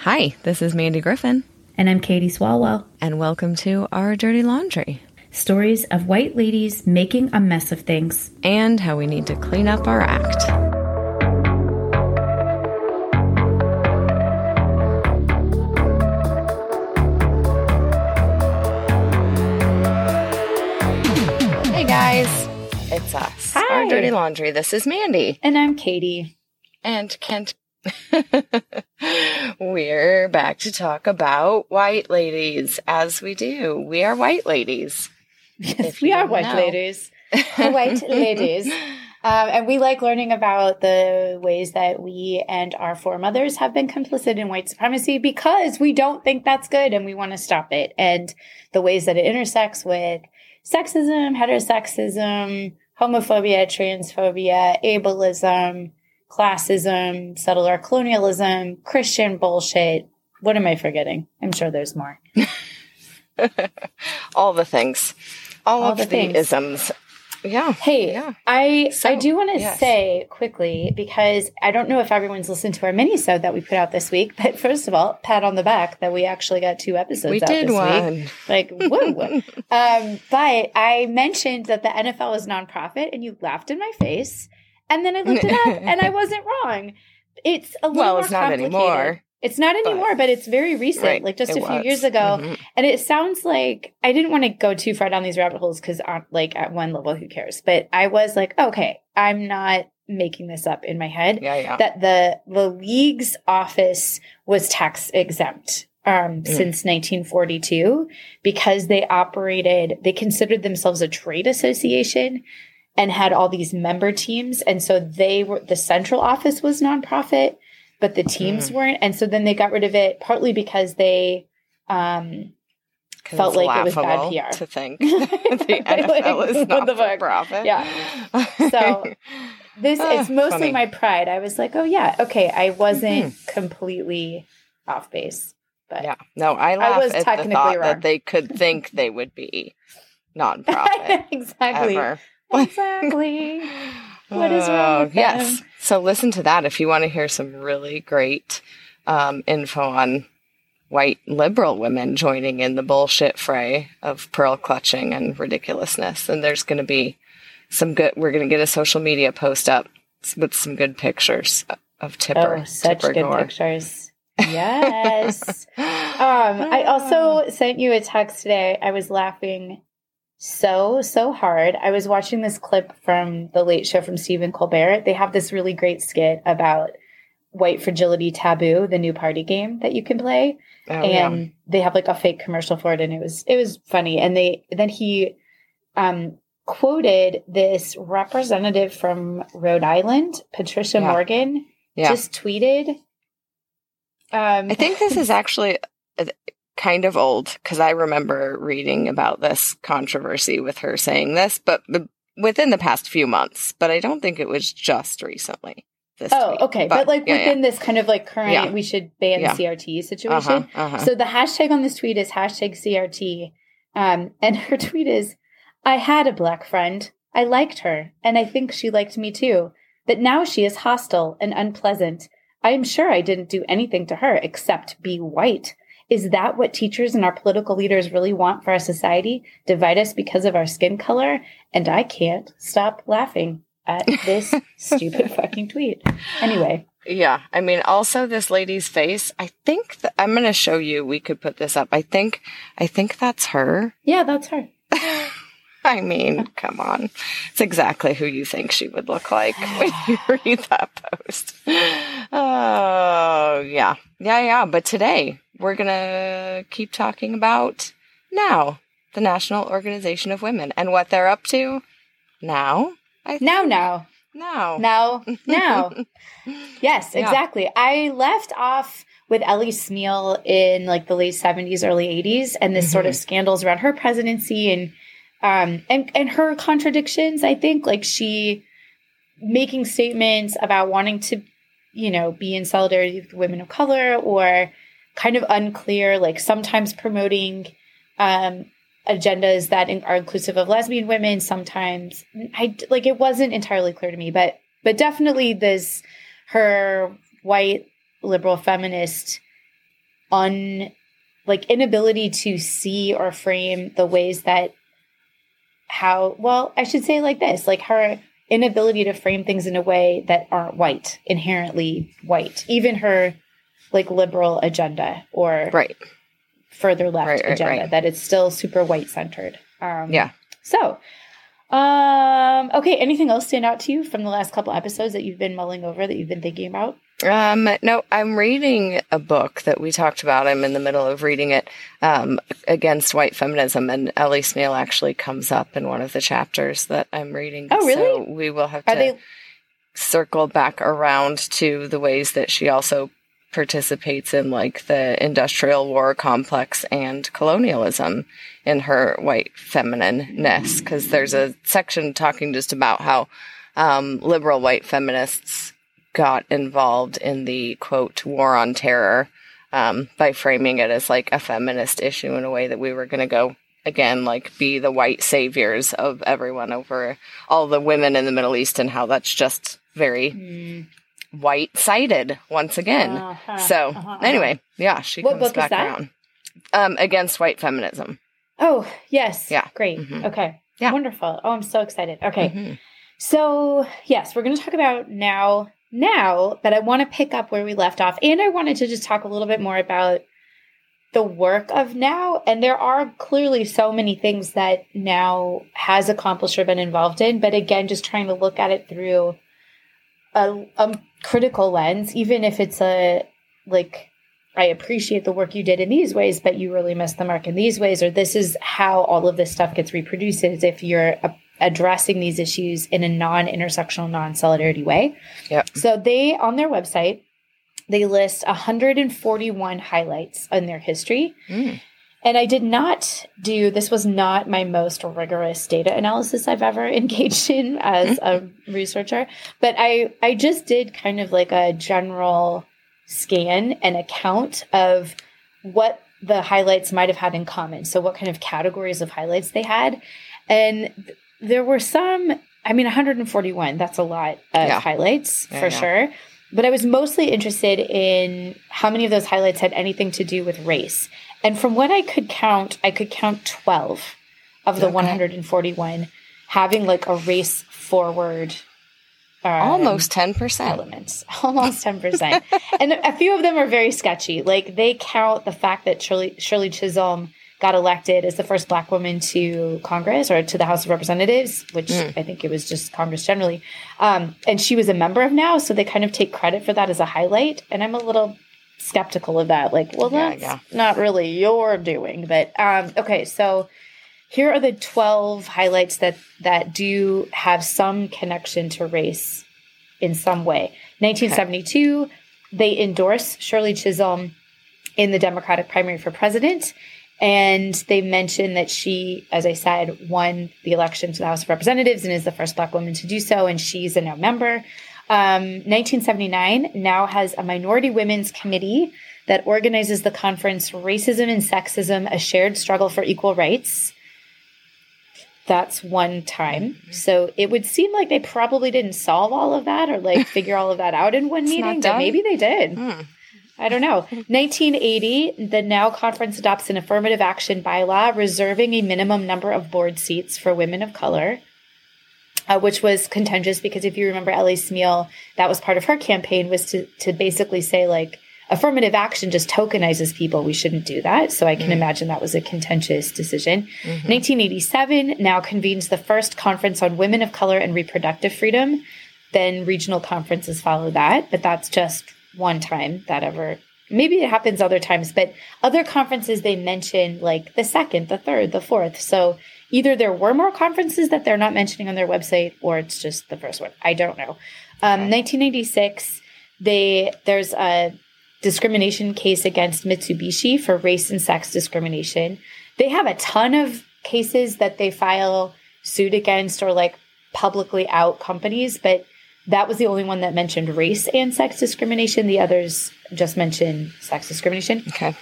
Hi, this is Mandy Griffin, And I'm Katie Swalwell. and welcome to Our Dirty Laundry Stories of white ladies making a mess of things. and how we need to clean up our act. Hey guys, it's us. Our Hi. Dirty Laundry. This is Mandy. And I'm Katie. And Kent. We're back to talk about white ladies as we do. We are white ladies. Yes, we are white know. ladies. white ladies. Um, and we like learning about the ways that we and our foremothers have been complicit in white supremacy because we don't think that's good and we want to stop it. And the ways that it intersects with sexism, heterosexism, homophobia, transphobia, ableism, classism, settler colonialism, Christian bullshit. What am I forgetting? I'm sure there's more. All the things. All, All of the the, isms. Yeah. Hey, Yeah. I So, I do want to yes. say quickly because I don't know if everyone's listened to our mini-sode that we put out this week, but first of all, pat on the back that we actually got two episodes We out did this one. week. Like, whoa. um, but I mentioned that the NFL is nonprofit and you laughed in my face. And then I looked it up and I wasn't wrong. It's a little well, more it's not complicated. anymore. It's not anymore, but it's very recent, Right, like just a few was. years ago. Mhm. And it sounds like I didn't want to go too far down these rabbit holes because, like, at one level, who cares? But I was like, okay, I'm not making this up in my head. Yeah, yeah. That the the league's office was tax exempt um, Mm. since 1942 because they operated, they considered themselves a trade association and had all these member teams, and so they were the central office was nonprofit, but the teams Mm. weren't, and so then they got rid of it partly because they. Um, felt like it was bad PR. To think the NFL Like, is not the for profit. Yeah. So, This Ah, it's mostly funny. my pride. I was like, oh yeah, okay, I wasn't Mm-hmm. completely off base, but yeah. No, I laugh was at the technically thought wrong. that they could think they would be nonprofit exactly, ever. exactly. What is wrong Oh, with yes. them? So listen to that if you want to hear some really great um, info on white liberal women joining in the bullshit fray of pearl clutching and ridiculousness. And there's going to be some good. We're going to get a social media post up with some good pictures of Tipper. Oh, such Tipper good Gore. pictures. Yes. um, I Ah. also sent you a text today. I was laughing so so hard. I was watching this clip from the Late Show from Stephen Colbert. They have this really great skit about white fragility taboo, the new party game that you can play, Oh, and yeah. they have like a fake commercial for it, and it was it was funny. And they then he um, quoted this representative from Rhode Island, Patricia Yeah. Morgan, Yeah. just tweeted. Um, I think this is actually kind of old because I remember reading about this controversy with her saying this, but b- within the past few months. But I don't think it was just recently. This Oh, tweet. okay. But, like yeah, within this kind of like current, Yeah. we should ban Yeah. CRT situation. uh-huh, uh-huh. So the hashtag on this tweet is hashtag CRT. Um, and her tweet is I had a black friend. I liked her, and I think she liked me too. But now she is hostile and unpleasant. I am sure I didn't do anything to her except be white. Is that what teachers and our political leaders really want for our society? Divide us because of our skin color? And I can't stop laughing at this stupid fucking tweet. Anyway, Yeah, I mean, also this lady's face. I think that I'm going to show you. We could put this up. I think, I think that's her. yeah, that's her. I mean, come on, it's exactly who you think she would look like when you read that post. Oh, yeah, yeah, yeah. But today we're gonna keep talking about now the National Organization of Women and what they're up to now. I think. Now, now. now, Now, now. yes, Yeah. exactly. I left off with Ellie Smeal in like the late 70s, early 80s, and this sort of scandals around her presidency and um and and her contradictions. I think like she making statements about wanting to, you know, be in solidarity with women of color or kind of unclear, like sometimes promoting um agendas that are inclusive of lesbian women sometimes i like it wasn't entirely clear to me but but definitely this her white liberal feminist un like inability to see or frame the ways that how well I should say like this like her inability to frame things in a way that aren't white inherently white. Even her like liberal agenda or right further left Right, right, agenda that it's still super white centered um Yeah. so um okay anything else stand out to you from the last couple episodes that you've been mulling over that you've been thinking about Um, no, I'm reading a book that we talked about. I'm in the middle of reading it, um, against white feminism, and Ellie Smeal actually comes up in one of the chapters that I'm reading. Oh, really? So we will have are to they circle back around to the ways that she also participates in like the industrial war complex and colonialism in her white feminineness because there's a section talking just about how um, liberal white feminists got involved in the quote war on terror um, by framing it as like a feminist issue in a way that we were going to go again like be the white saviors of everyone over all the women in the middle east and how that's just very Hmm. White sided once again Uh-huh, so uh-huh, anyway yeah she What comes book is back that? around um, against white feminism Oh, yes. Yeah. Great. Mhm. Okay. Yeah. Wonderful. Oh, I'm so excited. Okay. Mhm. So, yes, we're going to talk about now, now, but I want to pick up where we left off. And I wanted to just talk a little bit more about the work of now. And there are clearly so many things that now has accomplished or been involved in. But again, just trying to look at it through a, a critical lens, even if it's a like, I appreciate the work you did in these ways, but you really missed the mark in these ways, or this is how all of this stuff gets reproduced is if you're a addressing these issues in a non-intersectional, non-solidarity way. Yep. So they on their website, they list 141 highlights in their history. Mm. And I did not do this was not my most rigorous data analysis I've ever engaged in as a researcher, but I I just did kind of like a general scan and account of what the highlights might have had in common. So what kind of categories of highlights they had. And th- there were some I mean 141, that's a lot of Yeah. highlights Yeah, for yeah. sure. But I was mostly interested in how many of those highlights had anything to do with race. And from what I could count, I could count 12 of the Okay. 141 having like a race forward um, almost 10% elements, almost 10%. and a few of them are very sketchy. Like they count the fact that Shirley, Shirley Chisholm got elected as the first black woman to Congress or to the House of Representatives, which Mm. I think it was just Congress generally. Um, and she was a member of now, so they kind of take credit for that as a highlight. And I'm a little skeptical of that. Like, well, that's yeah. not really your doing. But um, okay, so here are the 12 highlights that that do have some connection to race in some way 1972 they endorse shirley chisholm in the democratic primary for president and they mention that she as i said won the election to the house of representatives and is the first black woman to do so and she's a now member um, 1979 now has a minority women's committee that organizes the conference racism and sexism a shared struggle for equal rights that's one time. So it would seem like they probably didn't solve all of that or like figure all of that out in one It's meeting, but maybe they did. Hmm. I don't know. 1980, the Now Conference adopts an affirmative action bylaw reserving a minimum number of board seats for women of color, uh, which was contentious because if you remember Ellie Smeal, that was part of her campaign was to to basically say like affirmative action just tokenizes people. We shouldn't do that. So I can Mm. imagine that was a contentious decision. Mhm. 1987 now convenes the first conference on women of color and reproductive freedom. Then regional conferences follow that, but that's just one time that ever. Maybe it happens other times, but other conferences they mention like the second, the third, the fourth. So either there were more conferences that they're not mentioning on their website, or it's just the first one. I don't know. Um, Okay. 1996, they there's a discrimination case against Mitsubishi for race and sex discrimination. They have a ton of cases that they file suit against or like publicly out companies, but that was the only one that mentioned race and sex discrimination. The others just mentioned sex discrimination. Okay.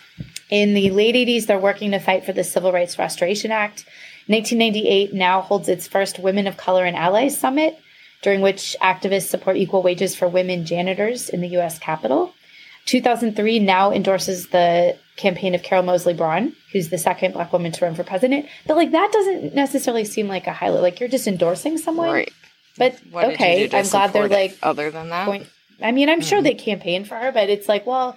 In the late 80s, they're working to fight for the Civil Rights Restoration Act. 1998 now holds its first Women of Color and Allies Summit, during which activists support equal wages for women janitors in the U.S. Capitol. 2003 now endorses the campaign of Carol Moseley Braun, who's the second black woman to run for president. But like that doesn't necessarily seem like a highlight. Like you're just endorsing someone. Right. But What okay, I'm glad they're like other than that. point. I mean, I'm sure Mhm. they campaigned for her, but it's like, well,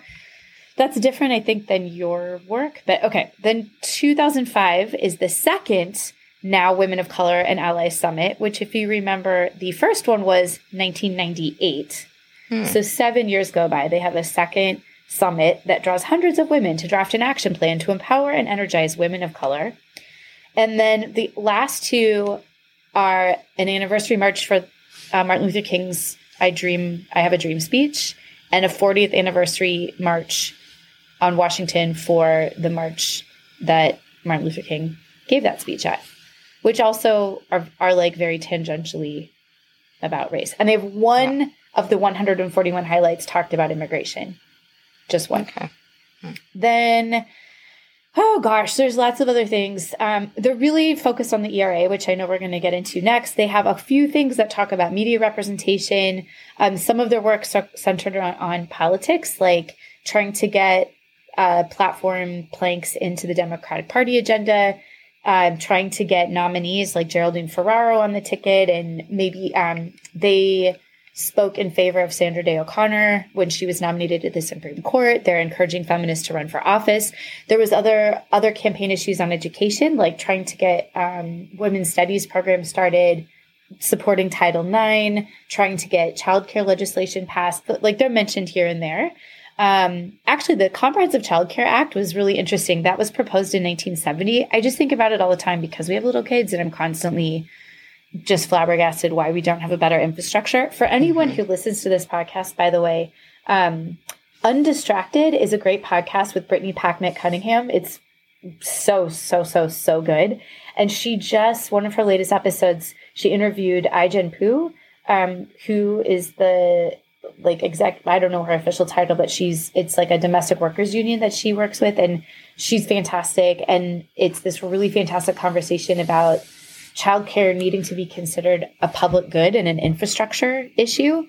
that's different, I think, than your work. But okay, then 2005 is the second Now Women of Color and Allies Summit, which, if you remember, the first one was 1998. Hmm. So seven years go by. They have a second summit that draws hundreds of women to draft an action plan to empower and energize women of color. And then the last two are an anniversary march for uh, Martin Luther King's "I Dream, I Have a Dream" speech, and a 40th anniversary march on Washington for the march that Martin Luther King gave that speech at, which also are, are like very tangentially about race. And they have one of the 141 highlights talked about immigration, just one. Okay. Then, oh gosh, there's lots of other things. Um, they're really focused on the ERA, which I know we're going to get into next. They have a few things that talk about media representation. Um, some of their works are centered on, on politics, like trying to get uh, platform planks into the Democratic Party agenda. Trying to get nominees like Geraldine Ferraro on the ticket, and maybe um, they spoke in favor of Sandra Day O'Connor when she was nominated to the Supreme Court. They're encouraging feminists to run for office. There was other other campaign issues on education, like trying to get um, women's studies programs started, supporting Title IX, trying to get childcare legislation passed. Like they're mentioned here and there. Um, actually, the Comprehensive Child Care Act was really interesting. That was proposed in 1970. I just think about it all the time because we have little kids, and I'm constantly just flabbergasted why we don't have a better infrastructure. For anyone who listens to this podcast, by the way, um, Undistracted is a great podcast with Brittany Packnett Cunningham. It's so, so, so, so good. And she just, one of her latest episodes, she interviewed Ai-jen Poo, um, who is the like exec I don't know her official title, but she's it's like a domestic workers union that she works with and she's fantastic and it's this really fantastic conversation about childcare needing to be considered a public good and an infrastructure issue.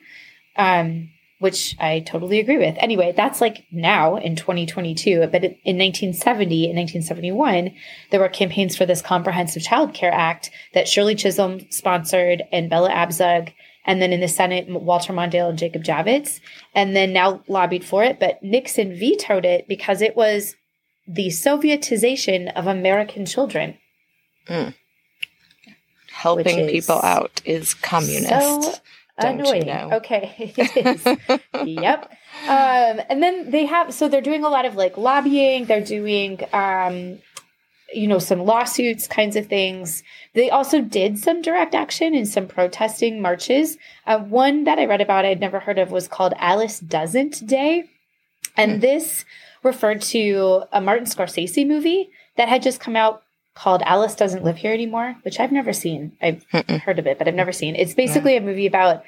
Um, which I totally agree with. Anyway, that's like now in 2022, but in 1970 and 1971, there were campaigns for this Comprehensive Child Care Act that Shirley Chisholm sponsored and Bella Abzug and then in the Senate, Walter Mondale and Jacob Javits, and then now lobbied for it. But Nixon vetoed it because it was the Sovietization of American children. Helping people out is communist. So don't you know? Okay, yep. Um, and then they have so they're doing a lot of like lobbying. They're doing um, you know some lawsuits kinds of things. They also did some direct action and some protesting marches. Uh, one that i read about i'd never heard of was called alice doesn't day. And Hmm. this referred to a martin scorsese movie that had just come out called alice doesn't live here anymore which i've never seen. I've Mm-mm. heard of it but i've never seen it's basically a movie about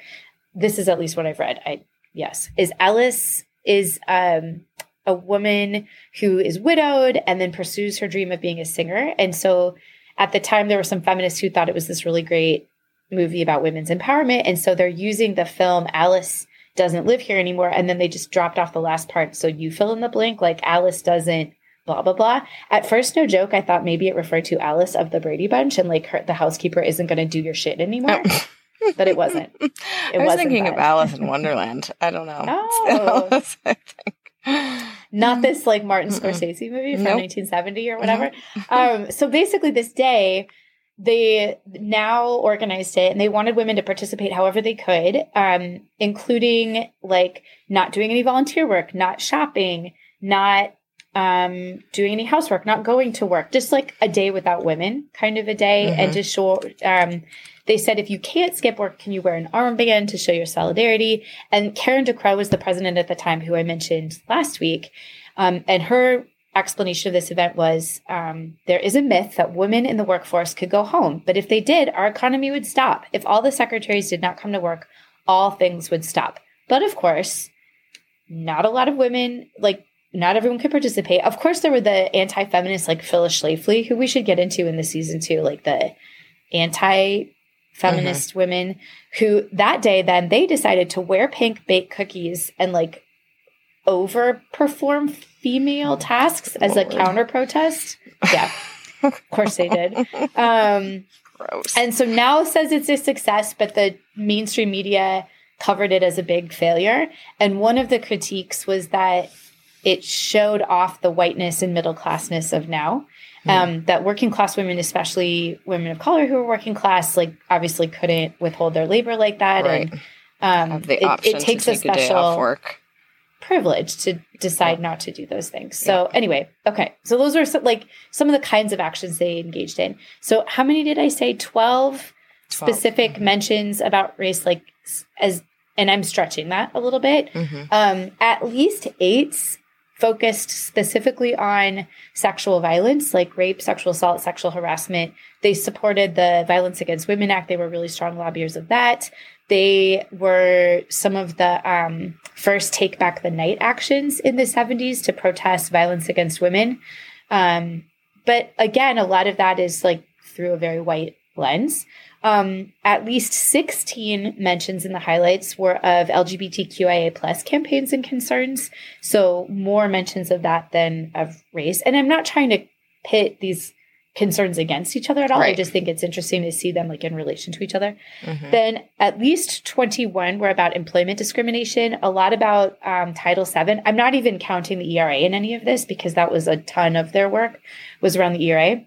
this is at least what i've read. I yes is alice is um a woman who is widowed and then pursues her dream of being a singer. And so at the time, there were some feminists who thought it was this really great movie about women's empowerment. And so they're using the film Alice Doesn't Live Here Anymore. And then they just dropped off the last part. So you fill in the blank, like Alice doesn't. Blah blah blah. At first, no joke. I thought maybe it referred to Alice of the Brady Bunch, and like her, the housekeeper isn't going to do your shit anymore. Oh. but it wasn't. It I was thinking that. of Alice in Wonderland. I don't know. Oh. Alice, I think. Not this like Martin Mm-mm. Scorsese movie from Nope. 1970 or whatever. um, so basically, this day they now organized it and they wanted women to participate however they could, um, including like not doing any volunteer work, not shopping, not um, doing any housework, not going to work, just like a day without women kind of a day, and Mhm. just show. Um, they said if you can't skip work, can you wear an armband to show your solidarity? And Karen DeCrow was the president at the time, who I mentioned last week. Um, and her explanation of this event was um, there is a myth that women in the workforce could go home, but if they did, our economy would stop. If all the secretaries did not come to work, all things would stop. But of course, not a lot of women, like, not everyone could participate. Of course, there were the anti feminists like Phyllis Schlafly, who we should get into in the season two, like the anti feminist women who that day then they decided to wear pink baked cookies and like overperform female tasks as a counter protest. Yeah, of course they did. Um, Gross. and so now says it's a success, but the mainstream media covered it as a big failure. And one of the critiques was that it showed off the whiteness and middle classness of now. Um, that working class women, especially women of color who are working class, like obviously couldn't withhold their labor like that. Right. And um, Have the it, it takes a take a, special work. privilege to decide not to do those things. So anyway, okay. So those are some, like some of the kinds of actions they engaged in. So how many did I say? 12 12. specific mentions about race like as and I'm stretching that a little bit. Mhm. Um at least 8 focused specifically on sexual violence like rape, sexual assault, sexual harassment. They supported the Violence Against Women Act. They were really strong lobbyers of that. They were some of the um, first Take Back the Night actions in the 70s to protest violence against women. Um, but again, a lot of that is like through a very white lens. Um, at least 16 mentions in the highlights were of LGBTQIA plus campaigns and concerns. So more mentions of that than of race. And I'm not trying to pit these concerns against each other at all. I just think it's interesting to see them like in relation to each other. Mhm. Then at least 21 were about employment discrimination, a lot about um, Title VII. I'm not even counting the ERA in any of this because that was a ton of their work was around the ERA.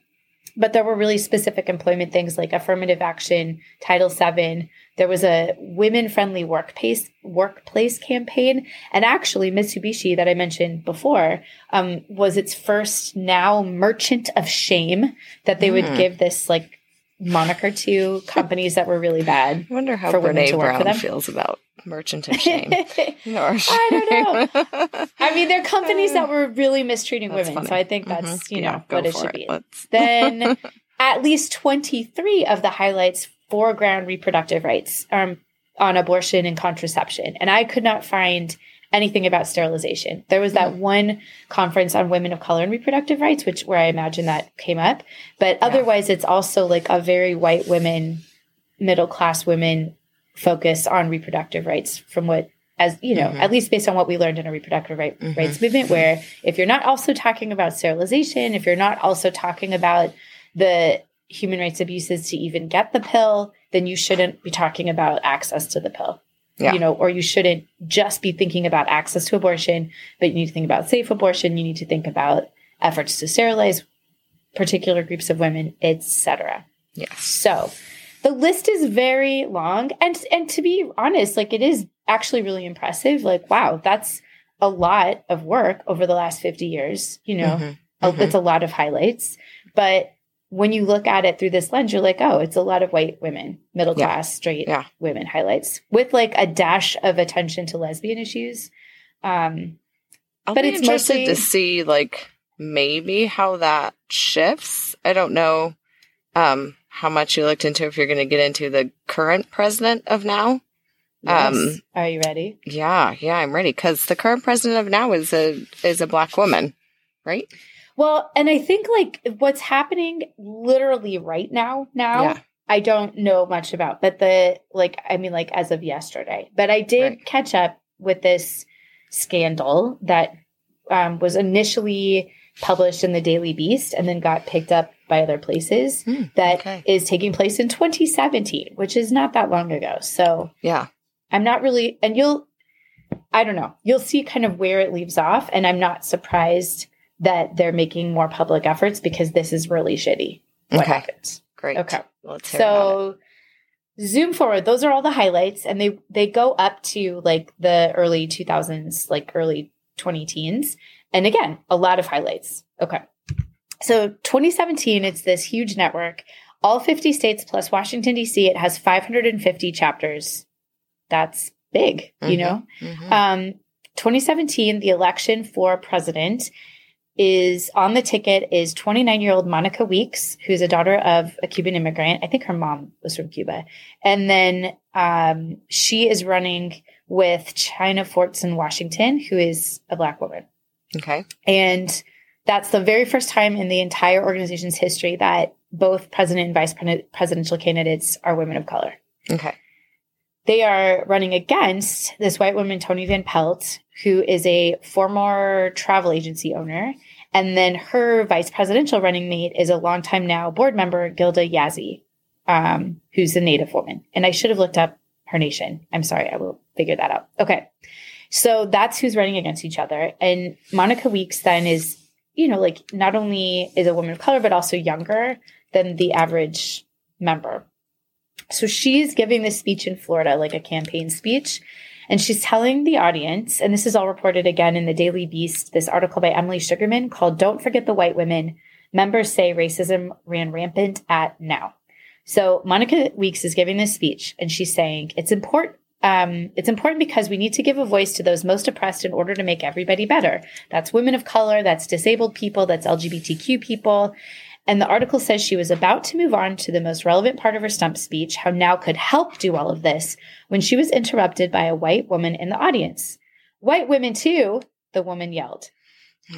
But there were really specific employment things like affirmative action, Title VII. There was a women-friendly workplace workplace campaign, and actually Mitsubishi that I mentioned before um, was its first now merchant of shame that they would Hmm. give this like moniker to companies that were really bad. I wonder how for women Brene to work for Brown feels about Merchant of Shame. I I don't know. I mean, they're companies that were really mistreating That's women, funny. so I think that's Mhm. you know go what it should be. Let's- Then, at least twenty three of the highlights foreground reproductive rights um, on abortion and contraception, and I could not find anything about sterilization. There was that one conference on women of color and reproductive rights, which where I imagine that came up, but otherwise, it's also like a very white women, middle class women focus on reproductive rights from what as you know Mhm. at least based on what we learned in a reproductive right, Mhm. rights movement where if you're not also talking about sterilization if you're not also talking about the human rights abuses to even get the pill then you shouldn't be talking about access to the pill Yeah. you know or you shouldn't just be thinking about access to abortion but you need to think about safe abortion you need to think about efforts to sterilize particular groups of women etc yes. so the list is very long and and to be honest, like it is actually really impressive. Like, wow, that's a lot of work over the last 50 years, you know. Mhm. A- Mhm. It's a lot of highlights. But when you look at it through this lens, you're like, oh, it's a lot of white women, middle Yeah. class, straight Yeah. women highlights with like a dash of attention to lesbian issues. Um, I'll But be it's interested mostly- to see like maybe how that shifts. I don't know um, how much you looked into if you're going to get into the current president of now. yes. Um, Are you ready? Yeah, yeah, I'm ready because the current president of now is a is a black woman, right? Well, and I think like what's happening literally right now, now, Yeah. I don't know much about, but the like, I mean, like as of yesterday, but I did Right. catch up with this scandal that um, was initially published in the Daily Beast and then got picked up by other places Hmm, That is okay. taking place in 2017, which is not that long ago. So Yeah, I'm not really, and you'll, I don't know, you'll see kind of where it leaves off. And I'm not surprised that they're making more public efforts because this is really shitty. What Okay. happens? great. Okay. let's hear about it. So zoom forward. Those are all the highlights, and they they go up to like the early 2000s, like early 20 teens. And again, a lot of highlights. Okay. So 2017, it's this huge network, all 50 states plus Washington D.C. It has 550 chapters. That's big, you Mhm. know. Mhm. Um, 2017, the election for president is on the ticket is 29 year old Monica Weeks, who's a daughter of a Cuban immigrant. I think her mom was from Cuba. And then um, she is running with China Fortson Washington, who is a black woman. okay. And that's the very first time in the entire organization's history that both president and vice presidential candidates are women of color. Okay. they are running against this white woman, Toni Van Pelt, who is a former travel agency owner. And then her vice presidential running mate is a longtime now board member, Gilda Yazzie, um, who's a native woman. And I should have looked up her nation. I'm sorry, I will figure that out. Okay. So that's who's running against each other. And Monica Weeks then is, you know, like not only is a woman of color, but also younger than the average member. So she's giving this speech in Florida, like a campaign speech. And she's telling the audience, and this is all reported again in the Daily Beast, this article by Emily Shugerman called Don't Forget the White Women. Members say racism ran rampant at now. So Monica Weeks is giving this speech and she's saying it's important. Um, it's important because we need to give a voice to those most oppressed in order to make everybody better. That's women of color, that's disabled people, that's LGBTQ people. And the article says she was about to move on to the most relevant part of her stump speech, how now could help do all of this, when she was interrupted by a white woman in the audience. White women, too, the woman yelled.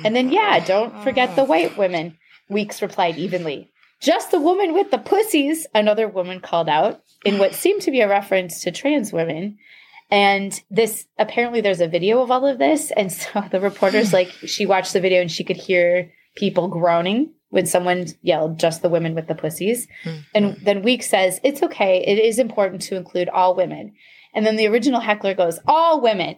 And then, yeah, don't forget the white women, Weeks replied evenly. Just the woman with the pussies, another woman called out, in what seemed to be a reference to trans women. And this apparently there's a video of all of this. And so the reporter's like, she watched the video and she could hear people groaning when someone yelled just the women with the pussies. Mm-hmm. And then Week says, it's okay. It is important to include all women. And then the original heckler goes, all women.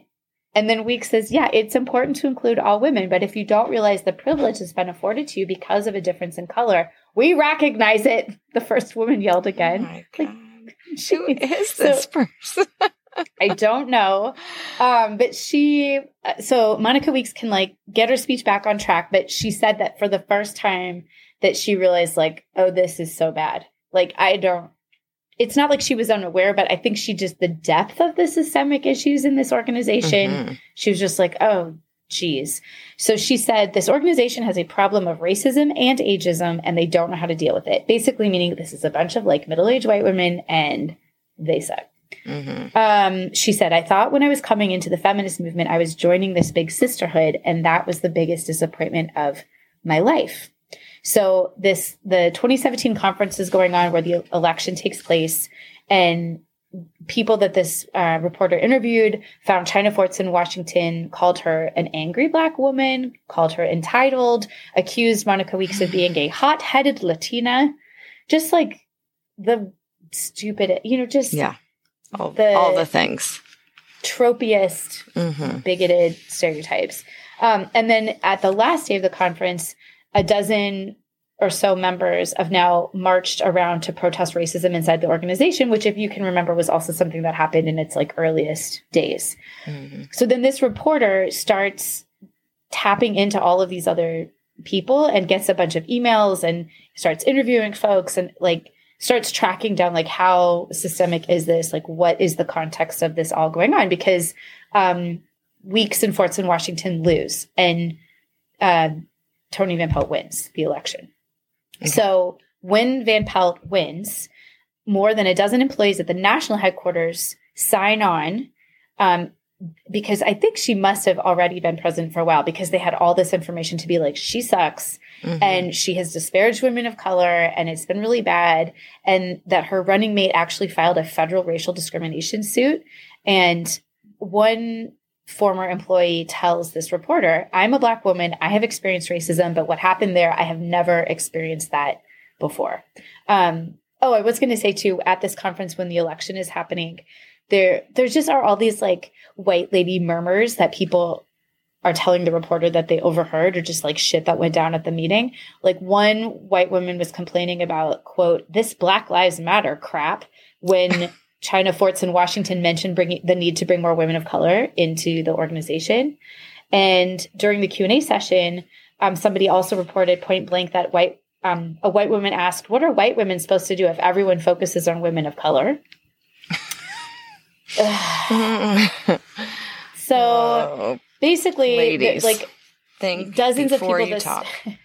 And then Week says, yeah, it's important to include all women. But if you don't realize the privilege has been afforded to you because of a difference in color, we recognize it. The first woman yelled again. Oh Who is this so, person? I don't know. Um, but she, uh, so Monica Weeks can like get her speech back on track, but she said that for the first time that she realized, like, oh, this is so bad. Like, I don't, it's not like she was unaware, but I think she just, the depth of the systemic issues in this organization, mm-hmm. she was just like, oh, geez. So she said this organization has a problem of racism and ageism, and they don't know how to deal with it. Basically, meaning this is a bunch of like middle aged white women and they suck. Mm-hmm. Um, she said, I thought when I was coming into the feminist movement, I was joining this big sisterhood, and that was the biggest disappointment of my life. So this the 2017 conference is going on where the election takes place, and people that this uh, reporter interviewed found China Fortson in Washington, called her an angry black woman, called her entitled, accused Monica Weeks of being a hot-headed Latina, just like the stupid, you know, just yeah all the, all the things tropiest, mm-hmm. bigoted stereotypes. Um, and then at the last day of the conference, a dozen or so members have now marched around to protest racism inside the organization, which, if you can remember, was also something that happened in its like earliest days. Mm-hmm. So then this reporter starts tapping into all of these other people and gets a bunch of emails and starts interviewing folks and like starts tracking down like how systemic is this like what is the context of this all going on because um weeks and fortson washington lose and uh, toni van pelt wins the election okay. so when van pelt wins more than a dozen employees at the national headquarters sign on um, because I think she must have already been president for a while because they had all this information to be like, she sucks mm-hmm. and she has disparaged women of color and it's been really bad. And that her running mate actually filed a federal racial discrimination suit. And one former employee tells this reporter, I'm a black woman. I have experienced racism, but what happened there, I have never experienced that before. Um, oh, I was going to say too, at this conference when the election is happening, there, there just are all these like white lady murmurs that people are telling the reporter that they overheard or just like shit that went down at the meeting. Like one white woman was complaining about, quote, this Black Lives Matter crap when Chynna Fortson Washington mentioned bringing the need to bring more women of color into the organization. And during the Q&A session, um, somebody also reported point blank that white um, a white woman asked, "What are white women supposed to do if everyone focuses on women of color?" so oh, basically, ladies, like think dozens of people. This, talk.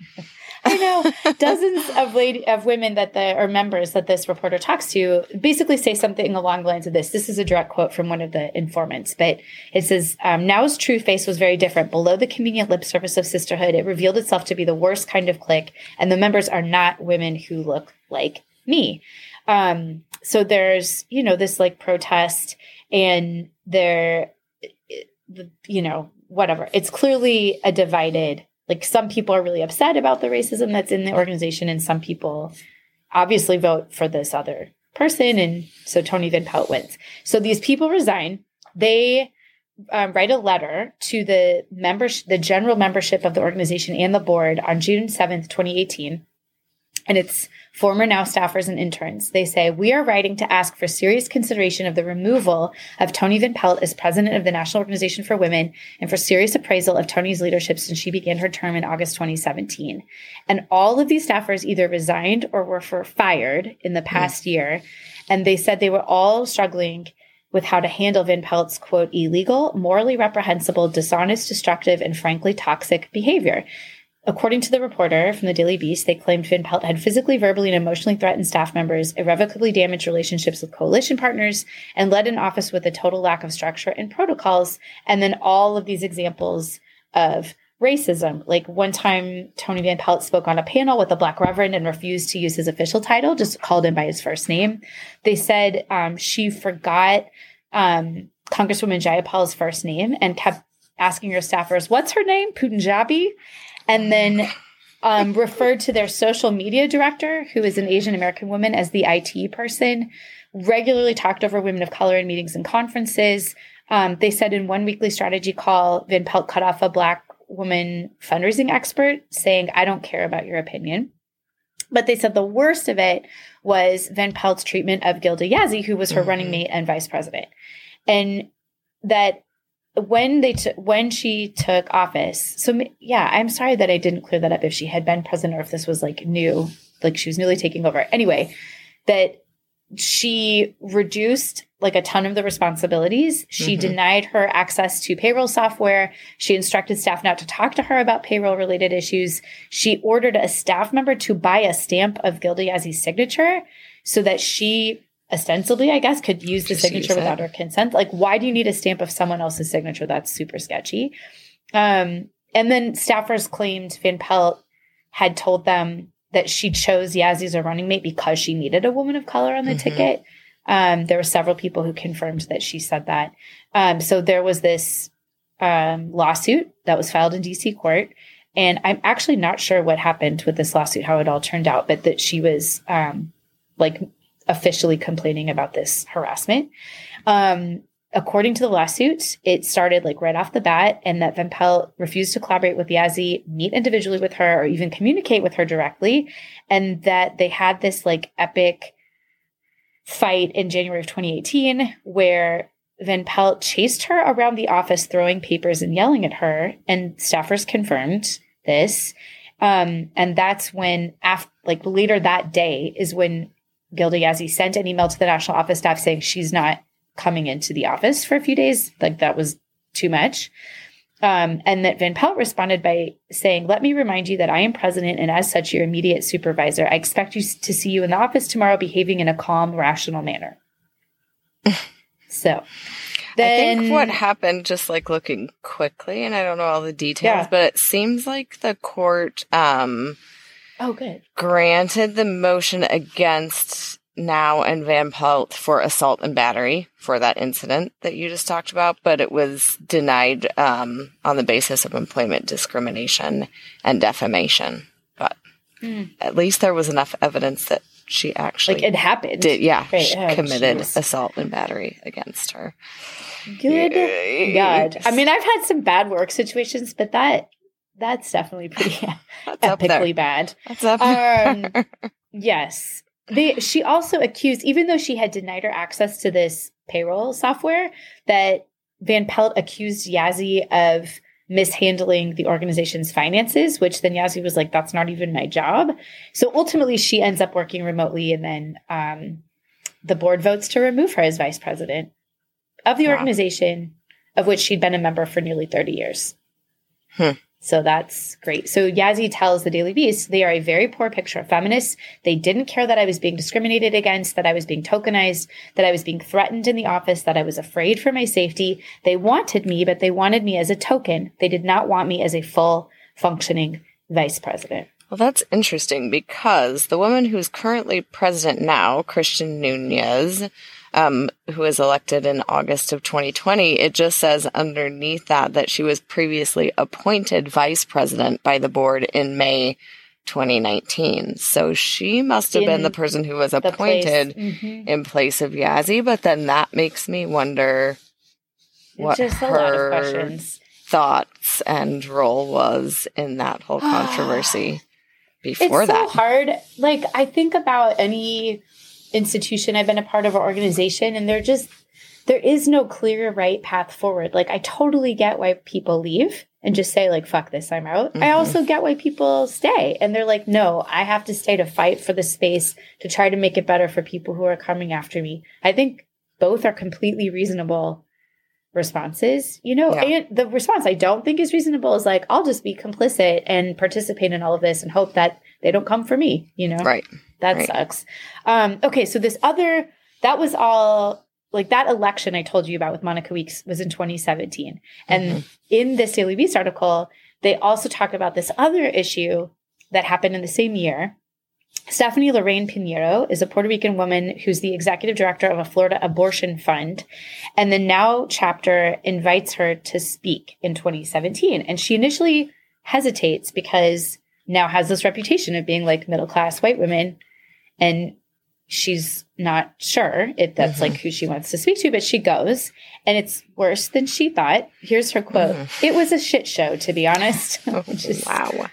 I know dozens of lady of women that the or members that this reporter talks to basically say something along the lines of this. This is a direct quote from one of the informants, but it says, um, "Now's true face was very different. Below the convenient lip service of sisterhood, it revealed itself to be the worst kind of clique, and the members are not women who look like me." Um, so there's, you know, this like protest and there, you know, whatever. It's clearly a divided, like some people are really upset about the racism that's in the organization and some people obviously vote for this other person. And so Toni Van Pelt wins. So these people resign. They um, write a letter to the members, the general membership of the organization and the board on June 7th, 2018. And it's former now staffers and interns. They say, We are writing to ask for serious consideration of the removal of Toni Van Pelt as president of the National Organization for Women and for serious appraisal of Toni's leadership since she began her term in August 2017. And all of these staffers either resigned or were for fired in the past mm. year. And they said they were all struggling with how to handle Van Pelt's quote, illegal, morally reprehensible, dishonest, destructive, and frankly toxic behavior. According to the reporter from the Daily Beast, they claimed Van Pelt had physically, verbally, and emotionally threatened staff members, irrevocably damaged relationships with coalition partners, and led an office with a total lack of structure and protocols. And then all of these examples of racism. Like one time, Toni Van Pelt spoke on a panel with a black reverend and refused to use his official title, just called him by his first name. They said um, she forgot um, Congresswoman Jayapal's first name and kept asking her staffers, What's her name? Punjabi? And then um, referred to their social media director, who is an Asian American woman, as the IT person, regularly talked over women of color in meetings and conferences. Um, they said in one weekly strategy call, Van Pelt cut off a black woman fundraising expert saying, I don't care about your opinion. But they said the worst of it was Van Pelt's treatment of Gilda Yazzie, who was her mm-hmm. running mate and vice president. And that when they took when she took office, so yeah, I'm sorry that I didn't clear that up if she had been president or if this was like new, like she was newly taking over. Anyway, that she reduced like a ton of the responsibilities. She mm-hmm. denied her access to payroll software. She instructed staff not to talk to her about payroll related issues. She ordered a staff member to buy a stamp of Gilda Yazzie's signature so that she ostensibly, I guess, could use the Just signature use without her consent. Like, why do you need a stamp of someone else's signature? That's super sketchy. Um, and then staffers claimed Van Pelt had told them that she chose Yazzie as a running mate because she needed a woman of color on the mm-hmm. ticket. Um, there were several people who confirmed that she said that. Um, so there was this um, lawsuit that was filed in DC court. And I'm actually not sure what happened with this lawsuit, how it all turned out, but that she was um, like officially complaining about this harassment. Um, according to the lawsuit, it started like right off the bat, and that Van refused to collaborate with Yazzie, meet individually with her, or even communicate with her directly, and that they had this like epic fight in January of 2018 where Van Pelt chased her around the office, throwing papers and yelling at her, and staffers confirmed this. Um, and that's when, after, like later that day, is when Gilda Yazzie sent an email to the national office staff saying she's not coming into the office for a few days. Like that was too much. Um, and that Van Pelt responded by saying, Let me remind you that I am president and as such your immediate supervisor. I expect you to see you in the office tomorrow behaving in a calm, rational manner. so then, I think what happened, just like looking quickly, and I don't know all the details, yeah. but it seems like the court um, Oh, good. Granted the motion against now and Van Pelt for assault and battery for that incident that you just talked about, but it was denied um, on the basis of employment discrimination and defamation. But mm. at least there was enough evidence that she actually like it happened. Did yeah, right. she oh, committed geez. assault and battery against her. Good God! I mean, I've had some bad work situations, but that that's definitely pretty that's epically bad. That's up um, yes. They, she also accused, even though she had denied her access to this payroll software, that Van Pelt accused Yazzie of mishandling the organization's finances, which then Yazzie was like, that's not even my job. So ultimately, she ends up working remotely, and then um, the board votes to remove her as vice president of the wow. organization, of which she'd been a member for nearly 30 years. Hmm. So that's great. So Yazzie tells the Daily Beast they are a very poor picture of feminists. They didn't care that I was being discriminated against, that I was being tokenized, that I was being threatened in the office, that I was afraid for my safety. They wanted me, but they wanted me as a token. They did not want me as a full functioning vice president. Well, that's interesting because the woman who's currently president now, Christian Nunes, um, who was elected in August of 2020, it just says underneath that that she was previously appointed vice president by the board in May 2019. So she must have In been the person who was The place- appointed Mhm. in place of Yazzie, but then that makes me wonder what Just a lot of her questions. thoughts and role was in that whole controversy before it's so that. hard. Like I think about any institution I've been a part of or organization, and they're just there is no clear right path forward. Like I totally get why people leave and just say like fuck this, I'm out. I Mhm. also get why people stay and they're like no, I have to stay to fight for the space to try to make it better for people who are coming after me. I think both are completely reasonable responses, you know. Yeah. And the response I don't think is reasonable is like I'll just be complicit and participate in all of this and hope that they don't come for me, you know. Right. That right. sucks. Um, okay, so this other that was all like that election I told you about with Monica Weeks was in 2017. And Mm-hmm. in this Daily Beast article, they also talk about this other issue that happened in the same year. Stephanie Lorraine Pinheiro is a Puerto Rican woman who's the executive director of a Florida abortion fund. And the Now chapter invites her to speak in 2017. And she initially hesitates because Now has this reputation of being like middle class white women. And she's not sure if that's Mhm. like who she wants to speak to, but she goes and it's worse than she thought. Here's her quote Mhm. It was a shit show, to be honest. Which wow.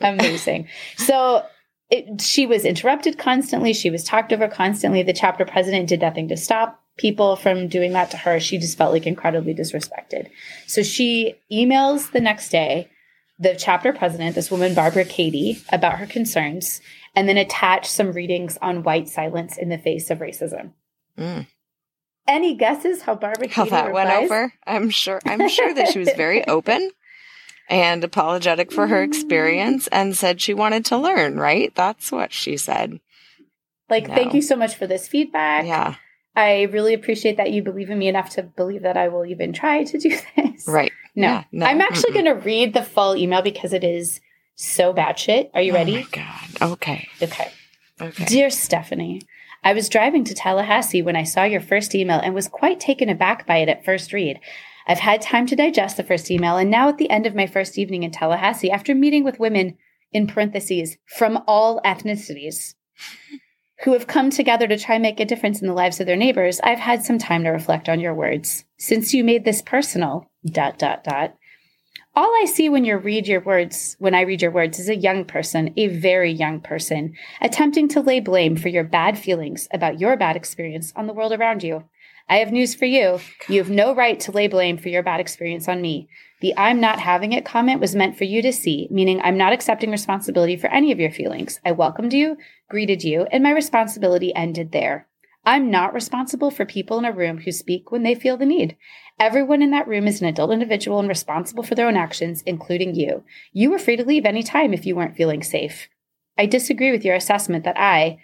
amazing. So it, she was interrupted constantly. She was talked over constantly. The chapter president did nothing to stop people from doing that to her. She just felt like incredibly disrespected. So she emails the next day the chapter president, this woman, Barbara Cady, about her concerns, and then attach some readings on white silence in the face of racism. Mm. Any guesses how Barbara How Cady that went over? I'm sure. I'm sure that she was very open and apologetic for her experience, and said she wanted to learn. Right? That's what she said. Like, No. thank you so much for this feedback. Yeah. I really appreciate that you believe in me enough to believe that I will even try to do this. Right. No. Yeah, no. I'm actually going to read the full email because it is so bad shit. Are you Oh ready? my God. Okay. Okay. Okay. Dear Stephanie, I was driving to Tallahassee when I saw your first email and was quite taken aback by it at first read. I've had time to digest the first email, and now at the end of my first evening in Tallahassee, after meeting with women, in parentheses, from all ethnicities, who have come together to try and make a difference in the lives of their neighbors, I've had some time to reflect on your words. Since you made this personal, dot, dot, dot, all I see when you read your words, when I read your words, is a young person, a very young person, attempting to lay blame for your bad feelings about your bad experience on the world around you. I have news for you. You have no right to lay blame for your bad experience on me. The I'm not having it comment was meant for you to see, meaning I'm not accepting responsibility for any of your feelings. I welcomed you, greeted you, and my responsibility ended there. I'm not responsible for people in a room who speak when they feel the need. Everyone in that room is an adult individual and responsible for their own actions, including you. You were free to leave any time if you weren't feeling safe. I disagree with your assessment that I,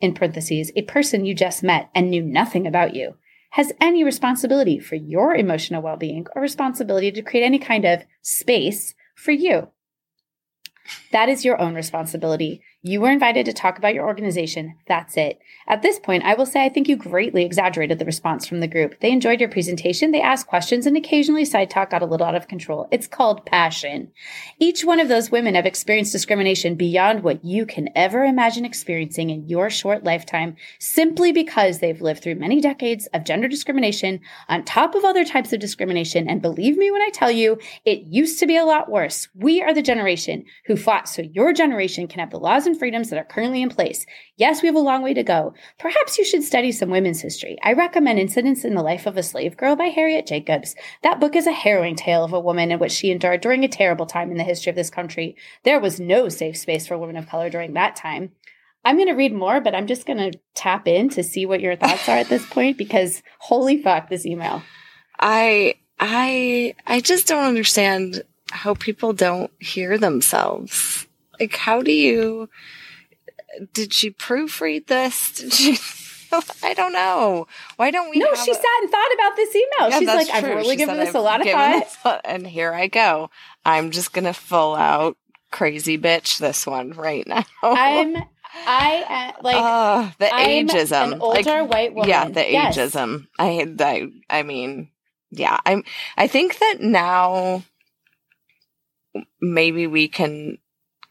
in parentheses, a person you just met and knew nothing about you, has any responsibility for your emotional well being or responsibility to create any kind of space for you. That is your own responsibility. You were invited to talk about your organization. That's it. At this point, I will say I think you greatly exaggerated the response from the group. They enjoyed your presentation, they asked questions, and occasionally side talk got a little out of control. It's called passion. Each one of those women have experienced discrimination beyond what you can ever imagine experiencing in your short lifetime simply because they've lived through many decades of gender discrimination on top of other types of discrimination. And believe me when I tell you, it used to be a lot worse. We are the generation who fought so your generation can have the laws and freedoms that are currently in place. Yes, we have a long way to go. Perhaps you should study some women's history. I recommend Incidents in the Life of a Slave Girl by Harriet Jacobs. That book is a harrowing tale of a woman and what she endured during a terrible time in the history of this country. There was no safe space for women of color during that time. I'm going to read more, but I'm just going to tap in to see what your thoughts are at this point because holy fuck, this email. I I I just don't understand how people don't hear themselves. Like how do you did she proofread this? Did she I don't know. Why don't we No, she a- sat and thought about this email. Yeah, She's like, I've really She given this a "I've lot of thought. this and here I go. I'm just gonna full out crazy bitch this one right now. I'm I uh, like uh, the I'm ageism. an older like, white woman. Yeah, the Yes. ageism. I, I I mean, yeah. I'm. I think that now maybe we can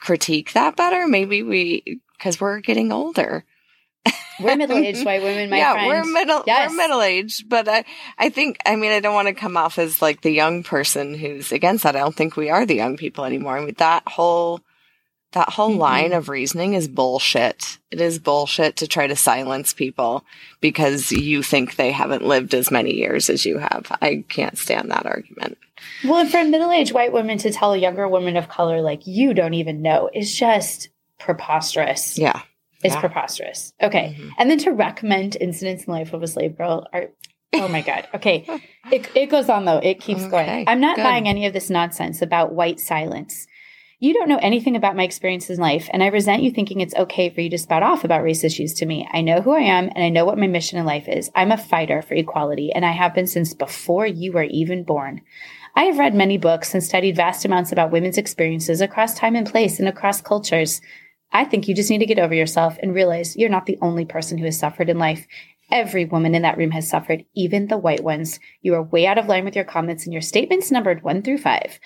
critique that better. Maybe we because we're getting older. We're middle-aged white women, my yeah, friend. we're middle. Yes. We're middle aged, but I, I think. I mean, I don't want to come off as like the young person who's against that. I don't think we are the young people anymore. I mean, that whole that whole Mhm. line of reasoning is bullshit. It is bullshit to try to silence people because you think they haven't lived as many years as you have. I can't stand that argument. Well, and for a middle-aged white woman to tell a younger woman of color like you don't even know is just preposterous. Yeah. It's Yeah. preposterous. Okay. Mhm. And then to recommend incidents in the life of a slave girl are oh my god. Okay. It, it goes on though. It keeps Okay, going. I'm not good. buying any of this nonsense about white silence. You don't know anything about my experiences in life, and I resent you thinking it's okay for you to spout off about race issues to me. I know who I am, and I know what my mission in life is. I'm a fighter for equality, and I have been since before you were even born. I have read many books and studied vast amounts about women's experiences across time and place and across cultures. I think you just need to get over yourself and realize you're not the only person who has suffered in life. Every woman in that room has suffered, even the white ones. You are way out of line with your comments and your statements numbered one through five.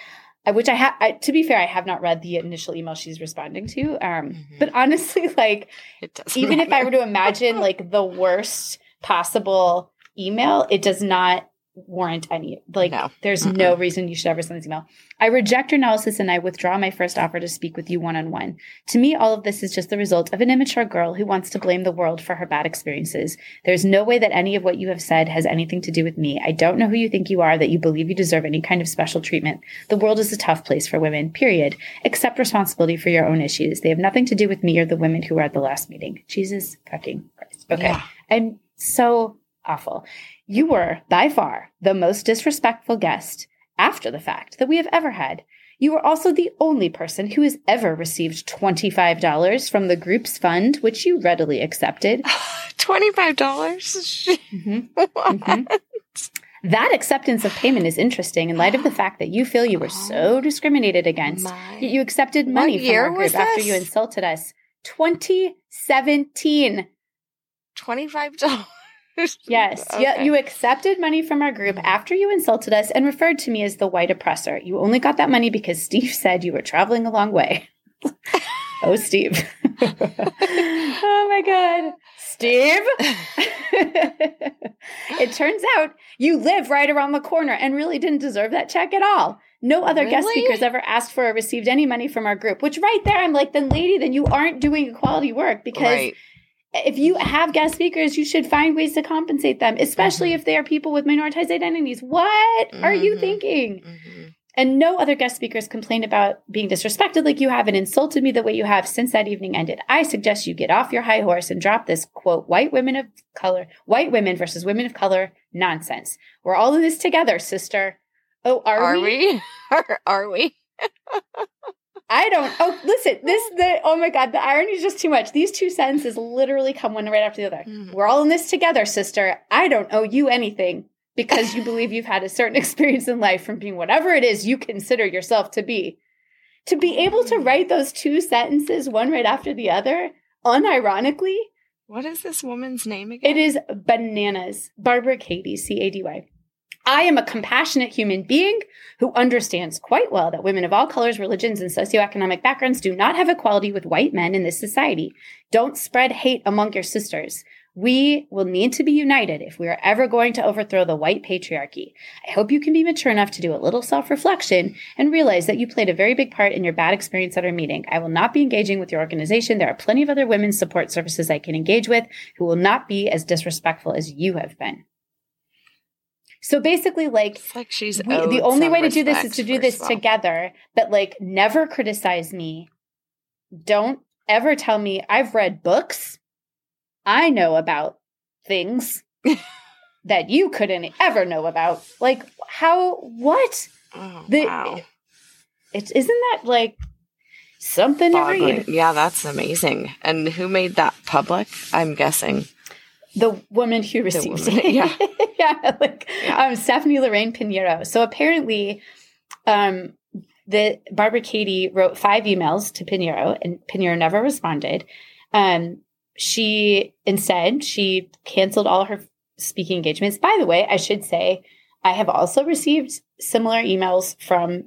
Which I have, to be fair, I have not read the initial email she's responding to. Um, Mhm. But honestly, like, It does. even if I were to imagine like the worst possible email, it does not warrant any. Like, No. there's no reason you should ever send this email. I reject your analysis and I withdraw my first offer to speak with you one on one. To me, all of this is just the result of an immature girl who wants to blame the world for her bad experiences. There's no way that any of what you have said has anything to do with me. I don't know who you think you are that you believe you deserve any kind of special treatment. The world is a tough place for women, period. Accept responsibility for your own issues. They have nothing to do with me or the women who were at the last meeting. Jesus fucking Christ. Okay. Yeah. And so awful. You were, by far, the most disrespectful guest, after the fact, that we have ever had. You were also the only person who has ever received $25 from the group's fund, which you readily accepted. $25? Mm-hmm. mm-hmm. That acceptance of payment is interesting in light of the fact that you feel you were so discriminated against. that Yet you accepted money from our group after you insulted us. 2017. $25 yes. Okay. Yeah, you accepted money from our group mm-hmm. after you insulted us and referred to me as the white oppressor. You only got that money because Steve said you were traveling a long way. oh, Steve. oh my God. Steve. it turns out you live right around the corner and really didn't deserve that check at all. No other really? guest speakers ever asked for or received any money from our group, which right there, I'm like, then lady, then you aren't doing quality work because right if you have guest speakers, you should find ways to compensate them, especially Mhm. if they are people with minoritized identities. What are you Mhm. thinking? Mhm. And no other guest speakers complained about being disrespected like you have and insulted me the way you have since that evening ended. I suggest you get off your high horse and drop this quote, white women of color, white women versus women of color nonsense. We're all in this together, sister. Oh, are, Are we? we? Are, are we? I don't. Oh, listen. This the. Oh my God. The irony is just too much. These two sentences literally come one right after the other. Mhm. We're all in this together, sister. I don't owe you anything because you believe you've had a certain experience in life from being whatever it is you consider yourself to be. To be able to write those two sentences, one right after the other, unironically, What is this woman's name again? it is bananas. Barbara Cady, C A D Y. I am a compassionate human being who understands quite well that women of all colors, religions, and socioeconomic backgrounds do not have equality with white men in this society. Don't spread hate among your sisters. We will need to be united if we are ever going to overthrow the white patriarchy. I hope you can be mature enough to do a little self reflection and realize that you played a very big part in your bad experience at our meeting. I will not be engaging with your organization. There are plenty of other women's support services I can engage with who will not be as disrespectful as you have been. So basically, like, It's like she's we, the only way to do this is to do this together, but like, never criticize me. Don't ever tell me I've read books. I know about things that you couldn't ever know about. Like, how, what? Oh, The, wow. it, isn't that like something to read? Yeah, that's amazing. And who made that public? I'm guessing. The woman who received woman, it. yeah. yeah. Like Yeah. um Stephanie Lorraine Pinheiro. So apparently, um the Barbara Cady wrote five emails to Pinheiro, and Pinheiro never responded. Um, she instead she canceled all her speaking engagements. By the way, I should say I have also received similar emails from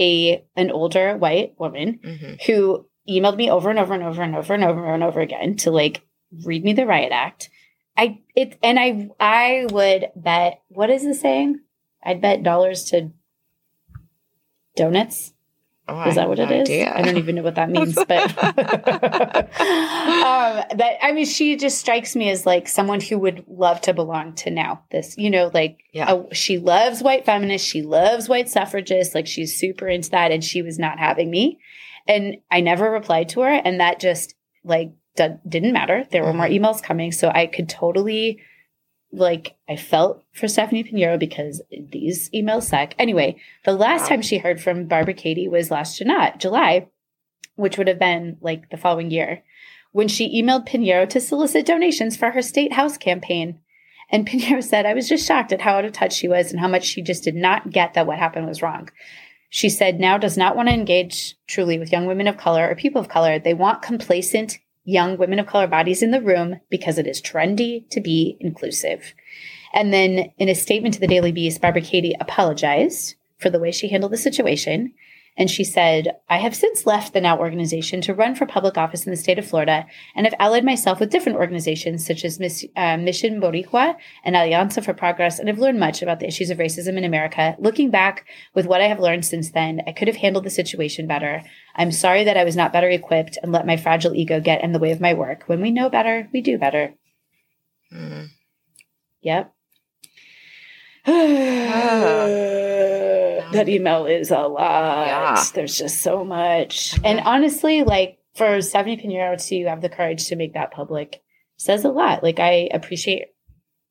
a an older white woman mm-hmm. who emailed me over and over and over and over and over and over again to like read me the riot act. I it and I I would bet what is the saying? I'd bet dollars to donuts Oh, is that what it is? Idea. I don't even know what that means, but um, that I mean, she just strikes me as like someone who would love to belong to now. This, you know, like yeah. a, she loves white feminists, she loves white suffragists, like she's super into that, and she was not having me, and I never replied to her, and that just like d- didn't matter. There were more mm-hmm. emails coming, so I could totally like I felt for Stephanie Pinheiro because these emails suck. Anyway, the last wow. time she heard from Barbara Cady was last July, which would have been like the following year, when she emailed Pinheiro to solicit donations for her state house campaign. And Pinheiro said, I was just shocked at how out of touch she was and how much she just did not get that what happened was wrong. She said, now does not want to engage truly with young women of color or people of color. They want complacent, young women of color bodies in the room because it is trendy to be inclusive. And then in a statement to the Daily Beast, Barbara Cady apologized for the way she handled the situation. And she said, I have since left the NOW organization to run for public office in the state of Florida and have allied myself with different organizations such as Miss, uh, Mission Boricua and Alianza for Progress and have learned much about the issues of racism in America. Looking back with what I have learned since then, I could have handled the situation better. I'm sorry that I was not better equipped and let my fragile ego get in the way of my work. When we know better, we do better. Mm. Yep. that email is a lot. Yeah. There's just so much. And honestly, like for Stephanie Pinheiro to have the courage to make that public says a lot. Like I appreciate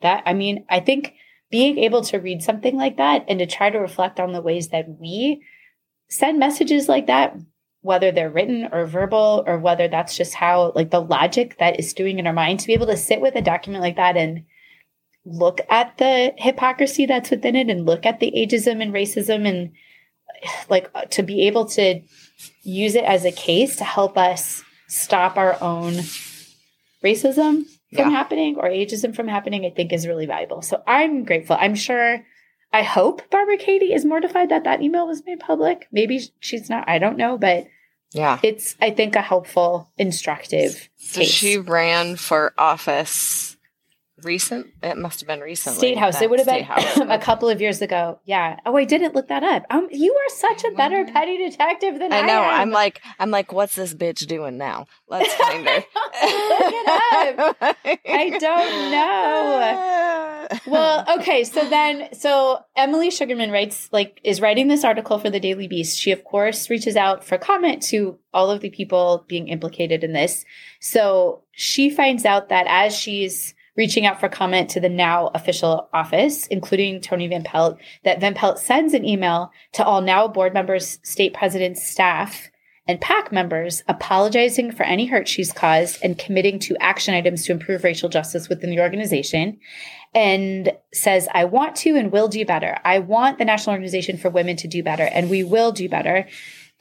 that. I mean, I think being able to read something like that and to try to reflect on the ways that we send messages like that, whether they're written or verbal, or whether that's just how like the logic that is doing in our mind to be able to sit with a document like that and look at the hypocrisy that's within it and look at the ageism and racism and like to be able to use it as a case to help us stop our own racism from yeah. happening or ageism from happening, I think is really valuable. So I'm grateful. I'm sure, I hope Barbara Cady is mortified that that email was made public. Maybe she's not, I don't know, but yeah, it's, I think, a helpful, instructive so case. She ran for office recent it must have been recently state house. It would have been a couple of years ago. Yeah. Oh i didn't look that up. Um you are such a better petty detective than i, I know. am. i'm like i'm like what's this bitch doing now? Let's find her. Look it up. I don't know. Well okay. So then so emily shugerman writes like is writing this article for the daily beast. She of course reaches out for comment to all of the people being implicated in this. So she finds out that as she's reaching out for comment to the now official office, including Toni Van Pelt, that Van Pelt sends an email to all now board members, state presidents, staff, and PAC members apologizing for any hurt she's caused and committing to action items to improve racial justice within the organization. And says, I want to and will do better. I want the National Organization for Women to do better, and we will do better.